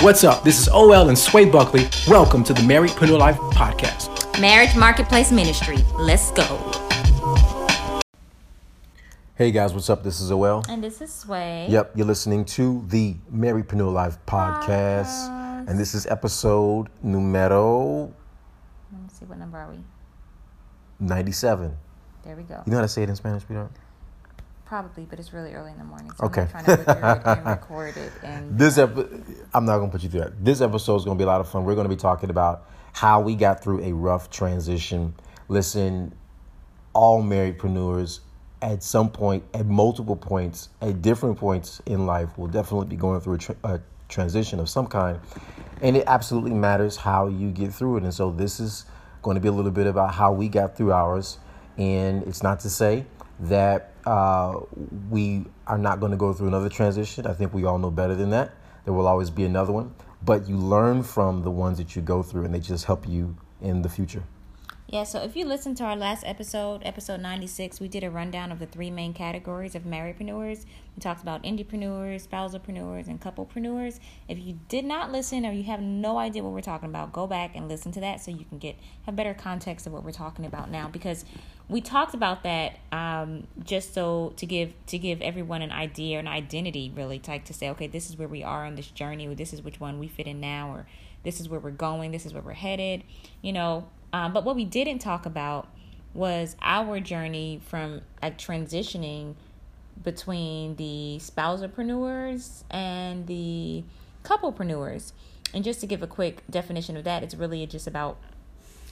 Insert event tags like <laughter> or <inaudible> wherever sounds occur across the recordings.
What's up? This is OL and Sway Buckley. Welcome to the Married Marriedpreneur Life Podcast. Marriage Marketplace Ministry. Let's go. Hey guys, what's up? This is OL. And this is Sway. Yep, you're listening to the Married Marriedpreneur Life podcast. And this is episode numero Let me see, what number are we? 97. There we go. You know how to say it in Spanish, sweetheart? Probably, but it's really early in the morning. So Okay. I'm not trying to butcher and <laughs> record it. And <laughs> This ep- I'm not going to put you through that. This episode is going to be a lot of fun. We're going to be talking about how we got through a rough transition. Listen, all marriedpreneurs at some point, at multiple points, at different points in life, will definitely be going through a, tra- a transition of some kind. And it absolutely matters how you get through it. And so this is going to be a little bit about how we got through ours. And it's not to say that uh, we are not going to go through another transition. I think we all know better than that. There will always be another one. But you learn from the ones that you go through, and they just help you in the future. Yeah, so if you listen to our last episode, episode 96, we did a rundown of the three main categories of marriedpreneurs. We talked about indiepreneurs, spousalpreneurs, and couplepreneurs. If you did not listen or you have no idea what we're talking about, go back and listen to that so you can get have better context of what we're talking about now because we talked about that um, just so to give to give everyone an idea, an identity really, like to say, okay, this is where we are on this journey, or this is which one we fit in now, or this is where we're going, this is where we're headed, you know. Um, but what we didn't talk about was our journey from like transitioning between the spousalpreneurs and the couplepreneurs. And just to give a quick definition of that, it's really just about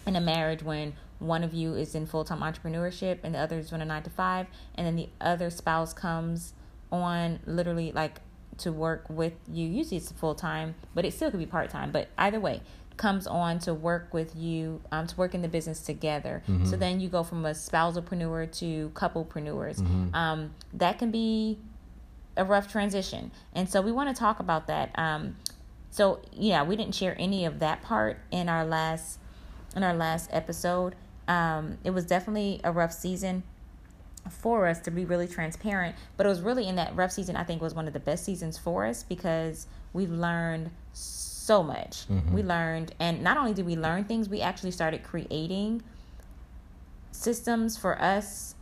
in a marriage when one of you is in full time entrepreneurship and the other is on a nine to five, and then the other spouse comes on literally like to work with you. Usually it's full time, but it still could be part time. But either way, comes on to work with you, um, to work in the business together. So then you go from a spousalpreneur to couplepreneurs. Um, that can be a rough transition, and so we want to talk about that. Um, so yeah, we didn't share any of that part in our last in our last episode. Um, it was definitely a rough season for us to be really transparent, but it was really in that rough season. I think was one of the best seasons for us because we learned so much. We learned, and not only did we learn things, we actually started creating systems for us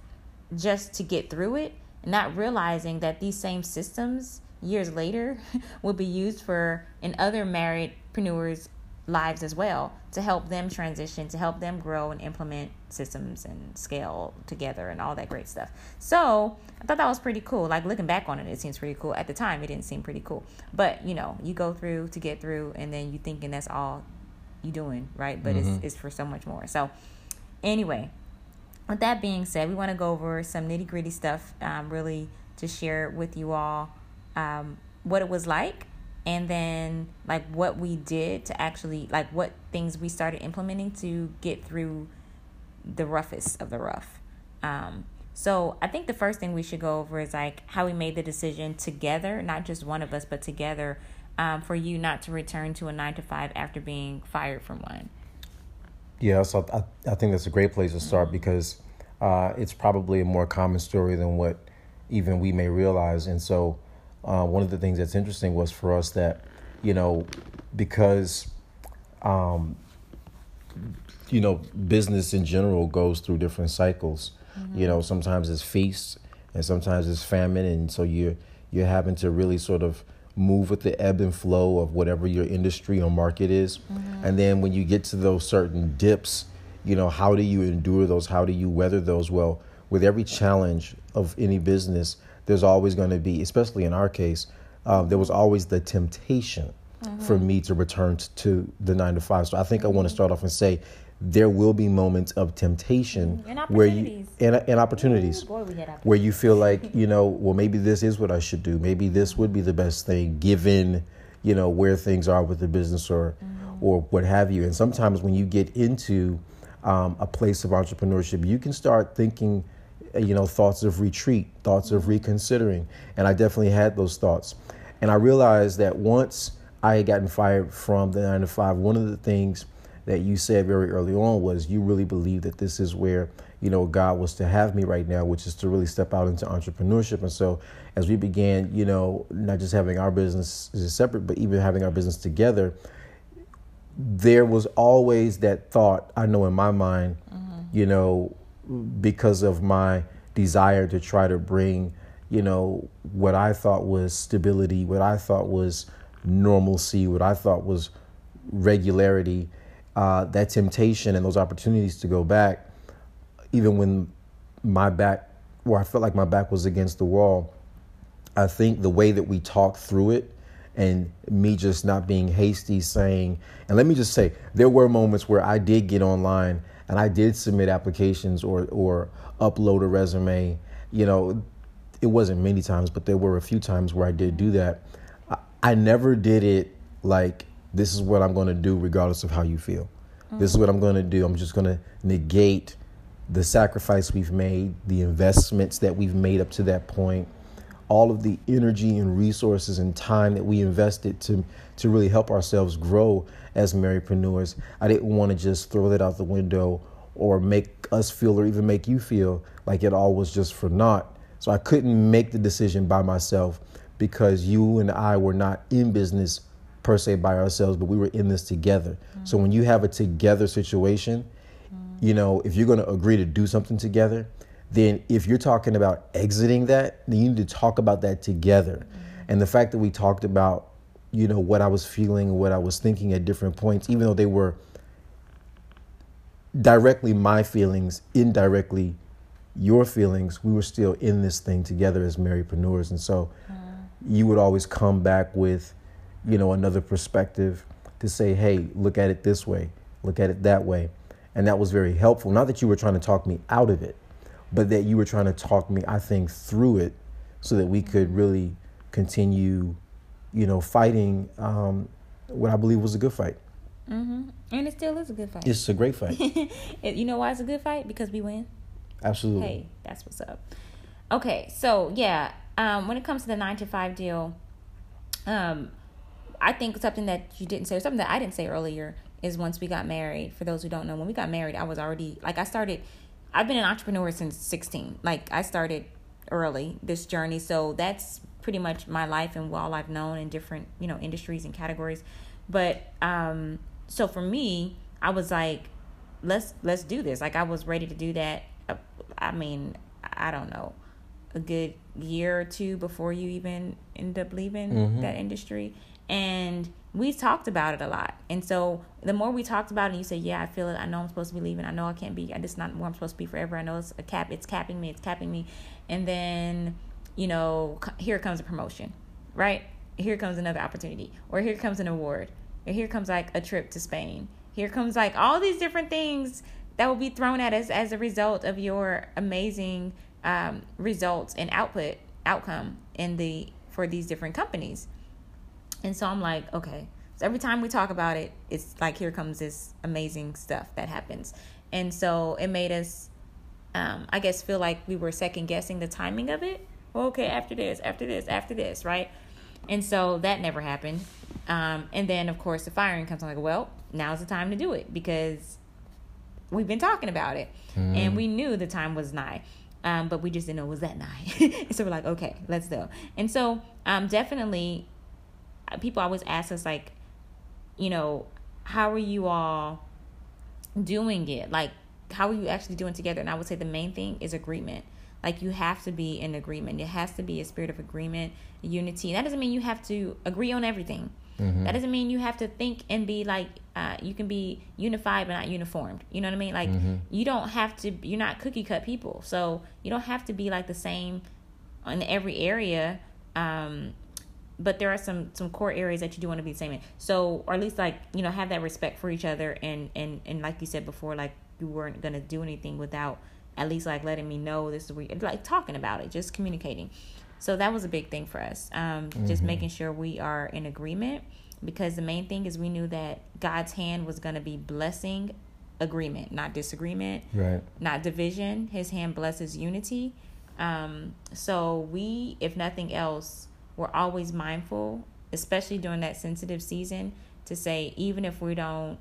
just to get through it, not realizing that these same systems years later <laughs> will be used for in other marriedpreneurs lives as well to help them transition to help them grow and implement systems and scale together and all that great stuff. So i thought that was pretty cool. Like looking back on it it seems pretty cool. At the time it didn't seem pretty cool. But you know you go through to get through and then you thinking that's all you doing right? But it's, it's for so much more. So anyway with that being said, we want to go over some nitty gritty stuff, um, really to share with you all um, what it was like, and then like what we did to actually like what things we started implementing to get through the roughest of the rough. Um, so I think the first thing we should go over is like how we made the decision together, not just one of us, but together, um, for you not to return to a nine to five after being fired from one. Yeah, so I, I think that's a great place to start because uh, it's probably a more common story than what even we may realize. And so, uh, one of the things that's interesting was for us that, you know, because, um, you know, business in general goes through different cycles. You know, sometimes it's feast and sometimes it's famine, and so you're you're having to really sort of move with the ebb and flow of whatever your industry or market is. And then when you get to those certain dips, you know, how do you endure those? How do you weather those? Well, with every challenge of any business, there's always going to be, especially in our case, um, there was always the temptation for me to return to the nine to five. So I think I want to start off and say there will be moments of temptation And where you and, and opportunities Ooh, boy, opportunities. where you feel like you know well maybe this is what i should do maybe this would be the best thing given you know where things are with the business or or what have you. And sometimes when you get into um, a place of entrepreneurship, you can start thinking, you know, thoughts of retreat, thoughts of reconsidering. And I definitely had those thoughts. And I realized that once I had gotten fired from the nine to five, one of the things that you said very early on was you really believe that this is where you know God was to have me right now, which is to really step out into entrepreneurship. And so as we began, you know, not just having our business separate, but even having our business together, there was always that thought I know in my mind, mm-hmm. you know, because of my desire to try to bring, you know, what I thought was stability, what I thought was normalcy, what I thought was regularity, uh, that temptation and those opportunities to go back, even when my back, where I felt like my back was against the wall, I think the way that we talked through it and me just not being hasty saying, and let me just say, there were moments where I did get online and I did submit applications or, or upload a resume. You know, it wasn't many times, but there were a few times where I did do that. I, I never did it like, this is what I'm going to do regardless of how you feel. Mm-hmm. This is what I'm going to do. I'm just going to negate the sacrifice we've made, the investments that we've made up to that point all of the energy and resources and time that we invested to to really help ourselves grow as Marriedpreneurs. I didn't want to just throw that out the window or make us feel or even make you feel like it all was just for naught. So I couldn't make the decision by myself because you and I were not in business per se by ourselves, but we were in this together. Mm-hmm. So when you have a together situation, mm-hmm. you know, if you're going to agree to do something together, then if you're talking about exiting that, then you need to talk about that together. And the fact that we talked about, you know, what I was feeling, what I was thinking at different points, even though they were directly my feelings, indirectly your feelings, we were still in this thing together as Marriedpreneurs. And so mm-hmm. you would always come back with, you know, another perspective to say, hey, look at it this way, look at it that way. And that was very helpful. Not that you were trying to talk me out of it, but that you were trying to talk me, I think, through it so that we could really continue, you know, fighting um, what I believe was a good fight. Mm-hmm. And it still is a good fight. It's a great fight. <laughs> you know why it's a good fight? Because we win. Absolutely. Hey, that's what's up. Okay, so yeah, um, when it comes to the nine to five deal, um, I think something that you didn't say, or something that I didn't say earlier, is once we got married. For those who don't know, when we got married, I was already like I started I've been an entrepreneur since 16. Like I started early this journey, so that's pretty much my life and all I've known in different, you know, industries and categories. But um so for me, I was like let's let's do this. Like I was ready to do that. Uh, I mean, I don't know, a good year or two before you even end up leaving mm-hmm. that industry. And we talked about it a lot. And so the more we talked about it, and you say, Yeah, I feel it. I know I'm supposed to be leaving. I know I can't be. This is not where I'm supposed to be forever. I know it's a cap. It's capping me. It's capping me. And then, you know, here comes a promotion, right? Here comes another opportunity. Or here comes an award. Or here comes like a trip to Spain. Here comes like all these different things that will be thrown at us as a result of your amazing um, results and output outcome in the for these different companies. And so I'm like, okay. So every time we talk about it, it's like here comes this amazing stuff that happens. And so it made us um, I guess feel like we were second guessing the timing of it. okay, after this, after this, after this, right? And so that never happened. Um, and then of course the firing comes. I'm like, well, now's the time to do it because we've been talking about it, mm. and we knew the time was nigh. Um, but we just didn't know it was that nigh. <laughs> so we're like, okay, let's go. And so um, definitely people always ask us like, you know, how are you all doing it? Like, how are you actually doing together? And I would say the main thing is agreement. Like you have to be in agreement. It has to be a spirit of agreement, unity. That doesn't mean you have to agree on everything. Mm-hmm. That doesn't mean you have to think and be like uh, you can be unified but not uniformed. You know what I mean? Like mm-hmm. you don't have to. You're not cookie cut people, so you don't have to be like the same in every area. Um, but there are some some core areas that you do want to be the same in. So, or at least like you know have that respect for each other, and and and like you said before, like you weren't gonna do anything without at least like letting me know this is where like talking about it, just communicating. So that was a big thing for us. Um, mm-hmm. just making sure we are in agreement because the main thing is we knew that God's hand was going to be blessing agreement, not disagreement, Right. not division. His hand blesses unity. Um, so we, if nothing else, we're always mindful, especially during that sensitive season, to say even if we don't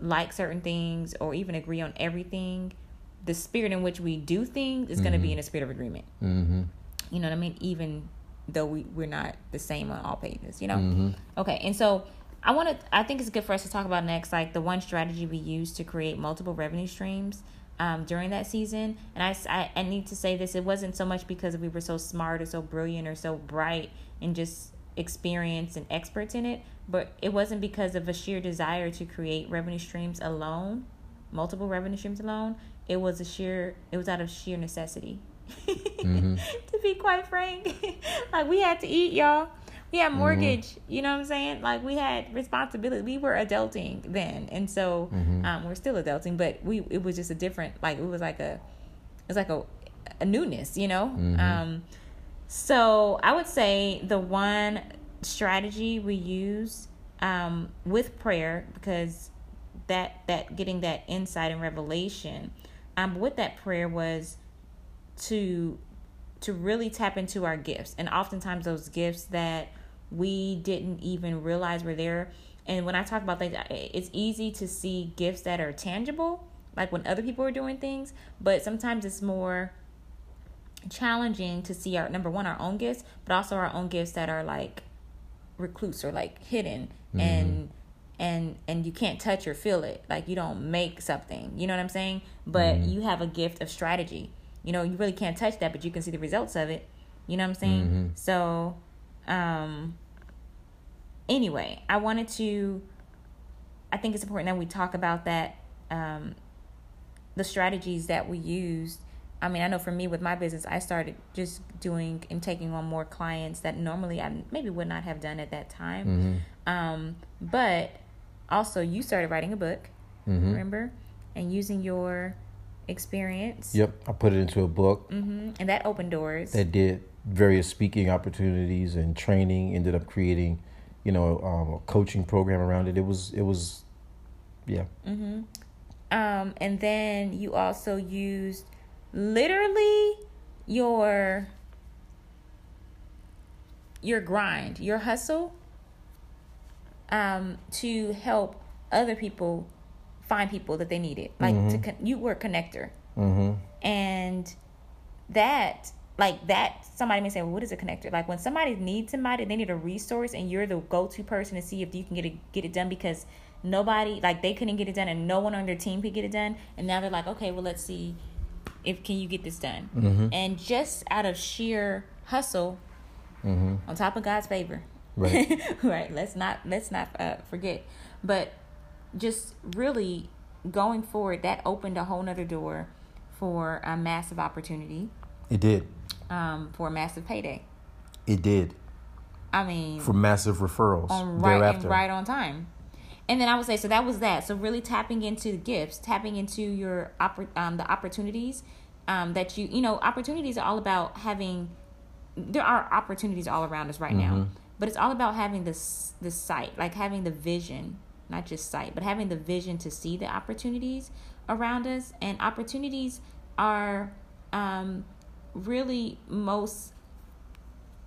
like certain things or even agree on everything, the spirit in which we do things is going to be in a spirit of agreement. Mm-hmm. You know what I mean? Even though we we're not the same on all pages. You know. Mm-hmm. Okay, and so I want to. I think it's good for us to talk about next, like the one strategy we use to create multiple revenue streams um, during that season. And I, I, I need to say this: it wasn't so much because we were so smart or so brilliant or so bright and just experienced and experts in it, but it wasn't because of a sheer desire to create revenue streams alone, multiple revenue streams alone. It was a sheer. It was out of sheer necessity. <laughs> to be quite frank, <laughs> like we had to eat, y'all. We had mortgage. You know what I'm saying? Like we had responsibility. We were adulting then, and so um, we're still adulting, but we it was just a different. Like it was like a, it was like a, a newness. You know. Um, so I would say the one strategy we use um, with prayer because that that getting that insight and revelation um, with that prayer was to to really tap into our gifts and oftentimes those gifts that we didn't even realize were there. And when i talk about things it's easy to see gifts that are tangible like when other people are doing things but sometimes it's more challenging to see our number one our own gifts but also our own gifts that are like recluse or like hidden mm-hmm. and and and you can't touch or feel it. Like you don't make something. You know what i'm saying? But mm-hmm. you have a gift of strategy. You know you really can't touch that but you can see the results of it. You know what i'm saying? Mm-hmm. So um anyway i wanted to i think it's important that we talk about that um the strategies that we used. I mean i know for me with my business i started just doing and taking on more clients that normally i maybe would not have done at that time. Um but also you started writing a book remember? And using your experience. Yep. I put it into a book. Hmm and that opened doors. That did various speaking opportunities and training. Ended up creating, you know, um, a coaching program around it. It was. It was. Yeah. Um, and then you also used literally your your grind, your hustle, um, to help other people find people that they needed. Like to con- you were a connector, Mm-hmm. and that like that somebody may say well what is a connector? Like when somebody needs somebody they need a resource and you're the go-to person to see if you can get it get it done because nobody like they couldn't get it done and no one on their team could get it done and now they're like okay well let's see if can you get this done? And just out of sheer hustle on top of god's favor. Right. <laughs> right. Let's not let's not uh, forget. But just really going forward that opened a whole nother door for a massive opportunity It did. um, for a massive payday. It did. i mean For massive referrals on right and right on time. And then i would say so that was that. So really tapping into the gifts tapping into your oppor- um, the opportunities um, that you you know opportunities are all about having there are opportunities all around us right now but it's all about having this the sight like having the vision not just sight but having the vision to see the opportunities around us. And opportunities are um, really most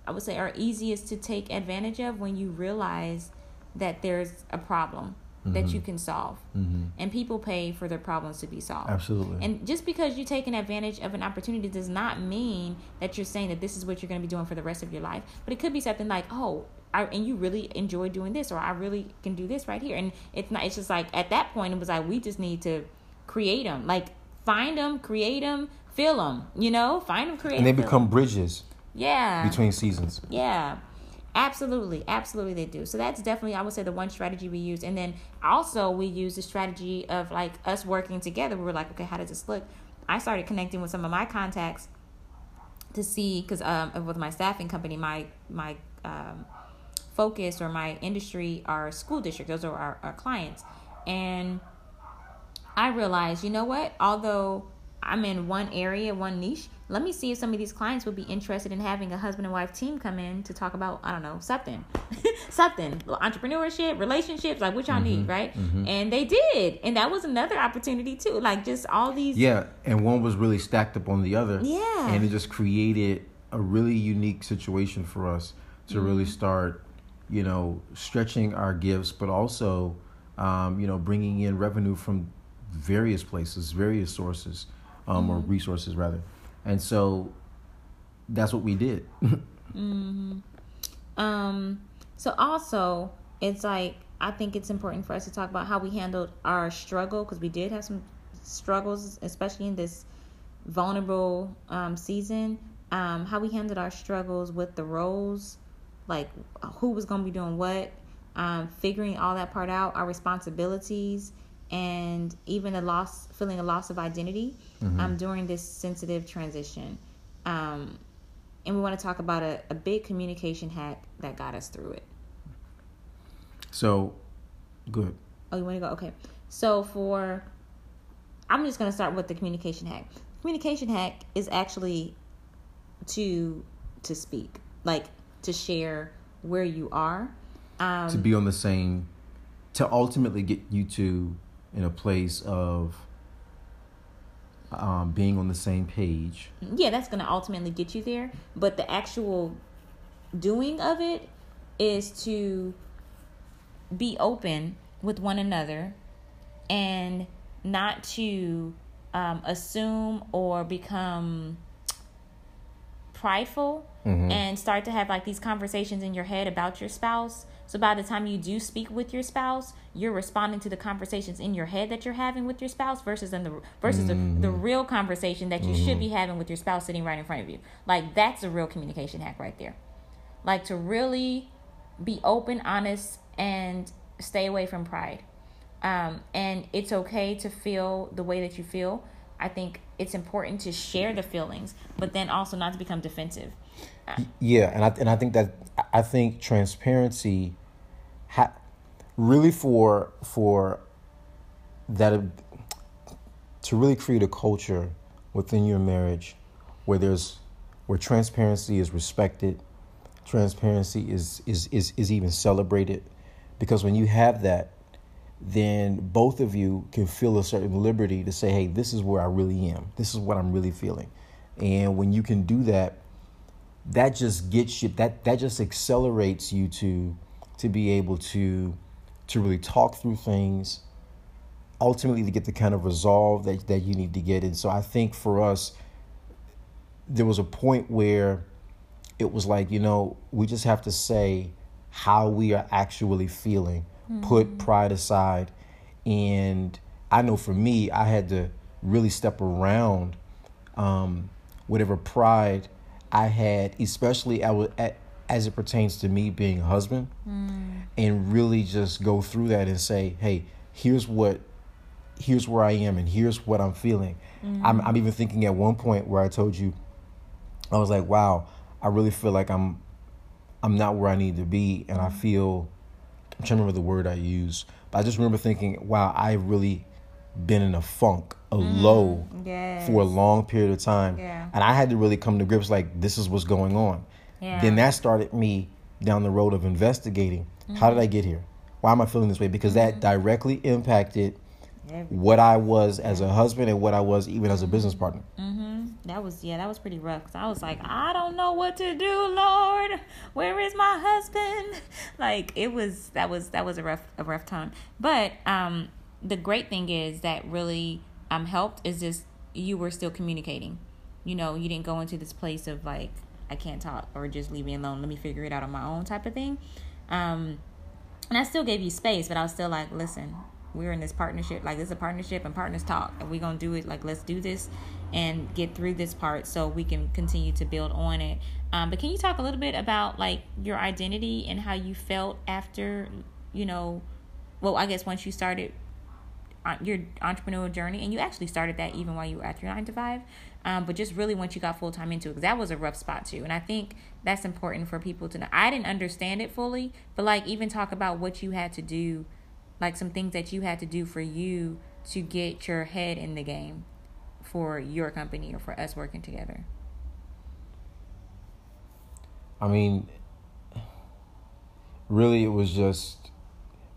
I would say are easiest to take advantage of when you realize that there's a problem that you mm-hmm. can solve. Mm-hmm. And people pay for their problems to be solved. Absolutely. And just because you're taking advantage of an opportunity does not mean that you're saying that this is what you're going to be doing for the rest of your life. But it could be something like, oh, I, and you really enjoy doing this, or I really can do this right here. And it's not. It's just like at that point, it was like we just need to create them, like find them, create them, fill them. You know, find them, create. and they become become 'em. bridges yeah between seasons. yeah, absolutely, absolutely they do. So that's definitely I would say the one strategy we use, and then also we use the strategy of like us working together. We were like, okay, how does this look? I started connecting with some of my contacts to see because um with my staffing company, my my um focus or my industry are school district. Those are our, our clients, and I realized, you know what? Although I'm in one area, one niche. Let me see if some of these clients would be interested in having a husband and wife team come in to talk about, I don't know, something, <laughs> something, entrepreneurship, relationships, like what y'all mm-hmm, need, right? Mm-hmm. And they did, and that was another opportunity too. Like just all these. Yeah, and one was really stacked up on the other. Yeah, and it just created a really unique situation for us to mm-hmm. really start, you know, stretching our gifts, but also, um, you know, bringing in revenue from various places, various sources, um, or mm-hmm. resources rather, and so that's what we did. <laughs> mm-hmm. Um. So also, it's like I think it's important for us to talk about how we handled our struggle because we did have some struggles, especially in this vulnerable um, season um, how we handled our struggles with the roles, like who was going to be doing what, um, figuring all that part out, our responsibilities, and even the loss, feeling a loss of identity mm-hmm. um, during this sensitive transition. Um, and we want to talk about a, a big communication hack that got us through it. So, good. Oh, you want to go? Okay. So, for, I'm just going to start with the communication hack. Communication hack is actually to to speak, like to share where you are. Um, to be on the same, to ultimately get you to in a place of um, being on the same page. Yeah, that's going to ultimately get you there. But the actual doing of it is to be open with one another and not to um, assume or become prideful mm-hmm. and start to have like these conversations in your head about your spouse. So by the time you do speak with your spouse, you're responding to the conversations in your head that you're having with your spouse versus in the versus mm-hmm. the, the real conversation that you mm-hmm. should be having with your spouse sitting right in front of you. Like that's a real communication hack right there. Like to really be open, honest, and stay away from pride. Um, and it's okay to feel the way that you feel. I think it's important to share the feelings, but then also not to become defensive. Yeah, and I and I think that I think transparency, ha- really for for that to really create a culture within your marriage where there's where transparency is respected, transparency is is is is even celebrated, because when you have that, then both of you can feel a certain liberty to say, hey, this is where I really am. This is what I'm really feeling. And when you can do that, that just gets you that that just accelerates you to to be able to to really talk through things ultimately to get the kind of resolve that, that you need to get and so i think for us there was a point where it was like you know we just have to say how we are actually feeling mm-hmm. put pride aside. And I know for me, I had to really step around um, whatever pride I had, especially as it pertains to me being a husband, mm. and really just go through that and say, hey, here's what here's where I am and here's what I'm feeling. Mm-hmm. I'm, I'm even thinking at one point where I told you, I was like, wow, I really feel like I'm I'm not where I need to be and I mm. feel I'm trying to remember the word I use, but I just remember thinking, wow, I've really been in a funk, a mm, low yes. for a long period of time. Yeah. And I had to really come to grips like this is what's going on. Yeah. Then that started me down the road of investigating. Mm-hmm. How did I get here? Why am I feeling this way? Because mm-hmm. that directly impacted what I was as a husband and what I was even as a business partner. Mm-hmm. That was yeah, that was pretty rough. Cause I was like, I don't know what to do, Lord. Where is my husband? <laughs> Like it was that was that was a rough a rough time. But um, the great thing is that really um helped is just you were still communicating. You know, you didn't go into this place of like I can't talk or just leave me alone. Let me figure it out on my own type of thing. Um, and I still gave you space, but I was still like, listen, we're in this partnership like this is a partnership and partners talk and we're gonna do it like let's do this and get through this part so we can continue to build on it um, but can you talk a little bit about like your identity and how you felt after you know well i guess once you started your entrepreneurial journey and you actually started that even while you were at your nine to five um, but just really once you got full time into it because that was a rough spot too and i think that's important for people to know i didn't understand it fully but like even talk about what you had to do like some things that you had to do for you to get your head in the game for your company or for us working together? I mean, really, it was just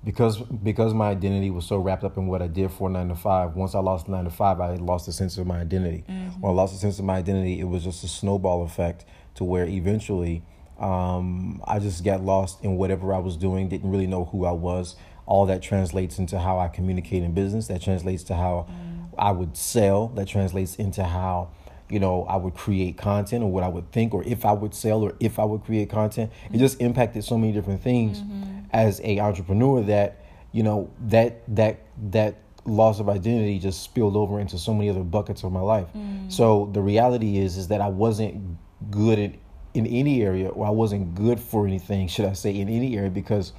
because because my identity was so wrapped up in what I did for nine to five. Once I lost nine to five, I lost the sense of my identity. Mm-hmm. When I lost the sense of my identity, it was just a snowball effect to where eventually um, I just got lost in whatever I was doing. Didn't really know who I was. All that translates into how I communicate in business. That translates to how mm. I would sell. That translates into how you know, I would create content or what I would think or if I would sell or if I would create content. It just impacted so many different things mm-hmm. As a entrepreneur that, you know, that that that loss of identity just spilled over into so many other buckets of my life. Mm. So the reality is is that I wasn't good in in any area or I wasn't good for anything, should I say, in any area because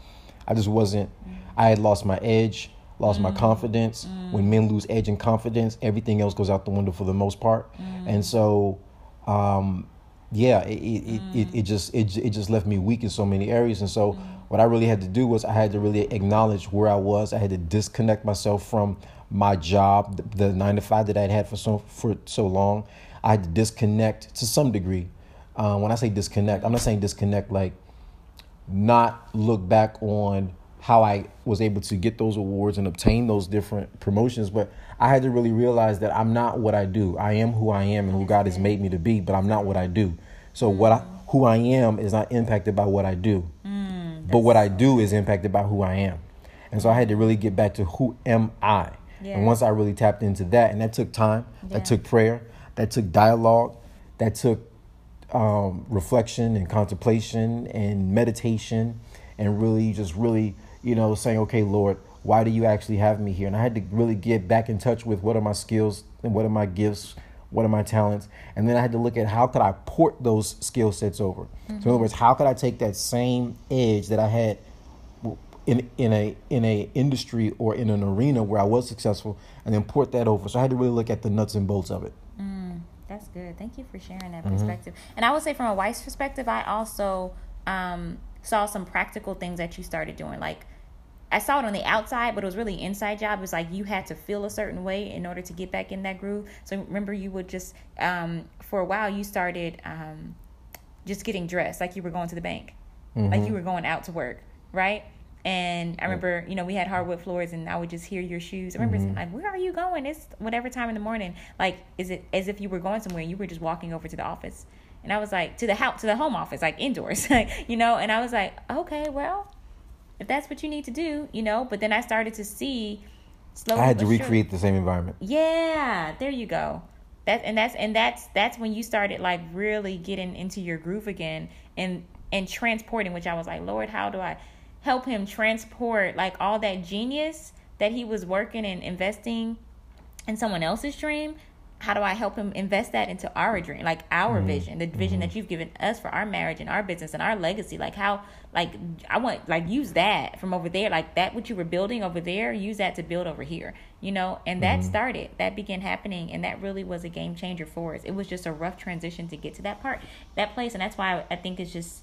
I just wasn't mm. I had lost my edge lost mm. my confidence. Mm. When men lose edge and confidence, everything else goes out the window for the most part. Mm. And so, um, yeah, it it, it, it, just it, it just left me weak in so many areas. And so, what I really had to do was I had to really acknowledge where I was. I had to disconnect myself from my job, the, the nine to five that I'd had for so for so long. I had to disconnect to some degree. Uh, when I say disconnect, I'm not saying disconnect like not look back on how I was able to get those awards and obtain those different promotions. But I had to really realize that I'm not what I do. I am who I am and who God has made me to be, but I'm not what I do. So what I, who I am is not impacted by what I do. But what I do is impacted by who I am. And so I had to really get back to who am I. Yeah. And once I really tapped into that, and that took time, yeah. that took prayer, that took dialogue, that took um, reflection and contemplation and meditation, and really just really you know, saying, okay, Lord, why do you actually have me here? And I had to really get back in touch with what are my skills and what are my gifts, what are my talents, and then I had to look at how could I port those skill sets over. Mm-hmm. So in other mm-hmm. words, how could I take that same edge that I had in in a in a industry or in an arena where I was successful, and then port that over. So I had to really look at the nuts and bolts of it. Mm, that's good. Thank you for sharing that mm-hmm. perspective. And I would say, from a wife's perspective, I also um, saw some practical things that you started doing, like I saw it on the outside, but it was really inside job. It was like you had to feel a certain way in order to get back in that groove. So remember, you would just um, for a while you started um, just getting dressed like you were going to the bank, mm-hmm. like you were going out to work, right? And I remember, you know, we had hardwood floors, and I would just hear your shoes. I remember mm-hmm. like, "Where are you going?" It's whatever time in the morning. Like, is it as if you were going somewhere? You were just walking over to the office, and I was like, to the house, to the home office, like indoors, <laughs> you know. And I was like, okay, well, if that's what you need to do, you know. But then I started to see slowly. I had to recreate the same environment. Yeah, there you go. That and that's and that's that's when you started like really getting into your groove again and and transporting, which I was like, Lord, how do I help him transport like all that genius that he was working and investing in someone else's dream how do I help him invest that into our dream, like our mm-hmm. vision, the vision mm-hmm. that you've given us for our marriage and our business and our legacy? Like how, like I want, like use that from over there, like that what you were building over there, use that to build over here, you know. And that mm-hmm. started, that began happening, and that really was a game changer for us. It was just a rough transition to get to that part, that place, and that's why I think it's just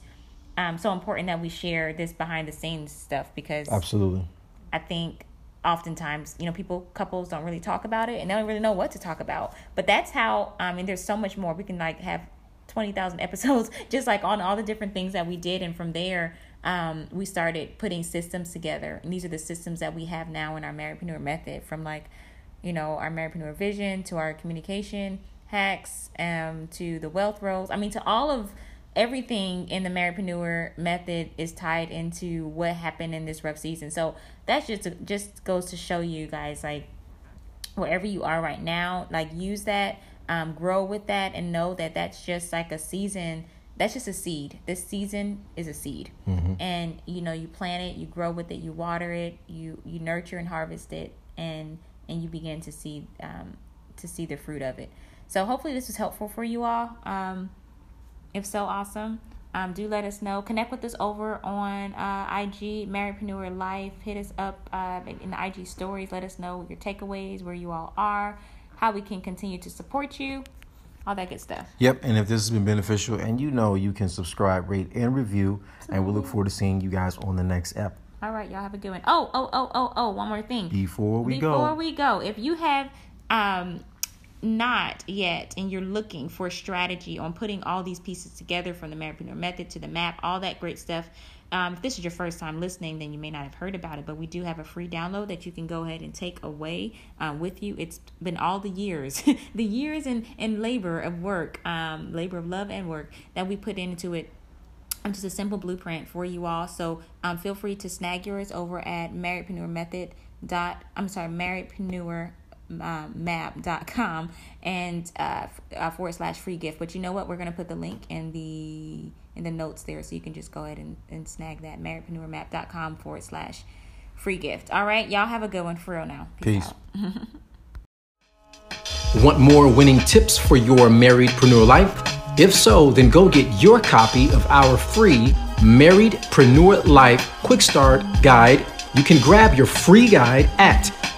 um, so important that we share this behind the scenes stuff because absolutely, I think oftentimes you know people couples don't really talk about it and they don't really know what to talk about. But that's how i mean there's so much more. We can like have 20,000 <laughs> episodes just like on all the different things that we did. And from there um, we started putting systems together. And these are the systems that we have now in our marriedpreneur method from like you know our marriedpreneur vision to our communication hacks um, to the wealth roles i mean to all of everything in the marriedpreneur method is tied into what happened in this rough season. So that's just just goes to show you guys like wherever you are right now, like use that, um, grow with that, and know that that's just like a season. That's just a seed. This season is a seed, mm-hmm. and you know you plant it, you grow with it, you water it, you you nurture and harvest it, and and you begin to see um, to see the fruit of it. So hopefully this was helpful for you all. Um, if so, awesome. Um, do let us know. Connect with us over on uh, IG, Marriedpreneur Life. Hit us up uh, in the IG stories. Let us know your takeaways, where you all are, how we can continue to support you, all that good stuff. Yep. And if this has been beneficial, and you know you can subscribe, rate, and review, Absolutely. and we look forward to seeing you guys on the next ep. All right, y'all have a good one. Oh, oh, oh, oh, oh, one more thing. Before we Before go. Before we go, if you have um not yet and you're looking for a strategy on putting all these pieces together from the Marriedpreneur method to the map, all that great stuff, um, if this is your first time listening, then you may not have heard about it, but we do have a free download that you can go ahead and take away uh, with you. It's been all the years, <laughs> the years and, and labor of work, um, labor of love and work that we put into it um, just a simple blueprint for you all. So um, feel free to snag yours over at Marriedpreneur Method dot I'm sorry Marriedpreneur uh, map.com and uh, uh, forward slash free gift. But you know what? We're gonna put the link in the in the notes there, so you can just go ahead and, and snag that marriedpreneurmap.com forward slash free gift. All right, y'all have a good one for real now. Peace. Peace. <laughs> Want more winning tips for your marriedpreneur life? If so, then go get your copy of our free Marriedpreneur Life Quick Start Guide. You can grab your free guide at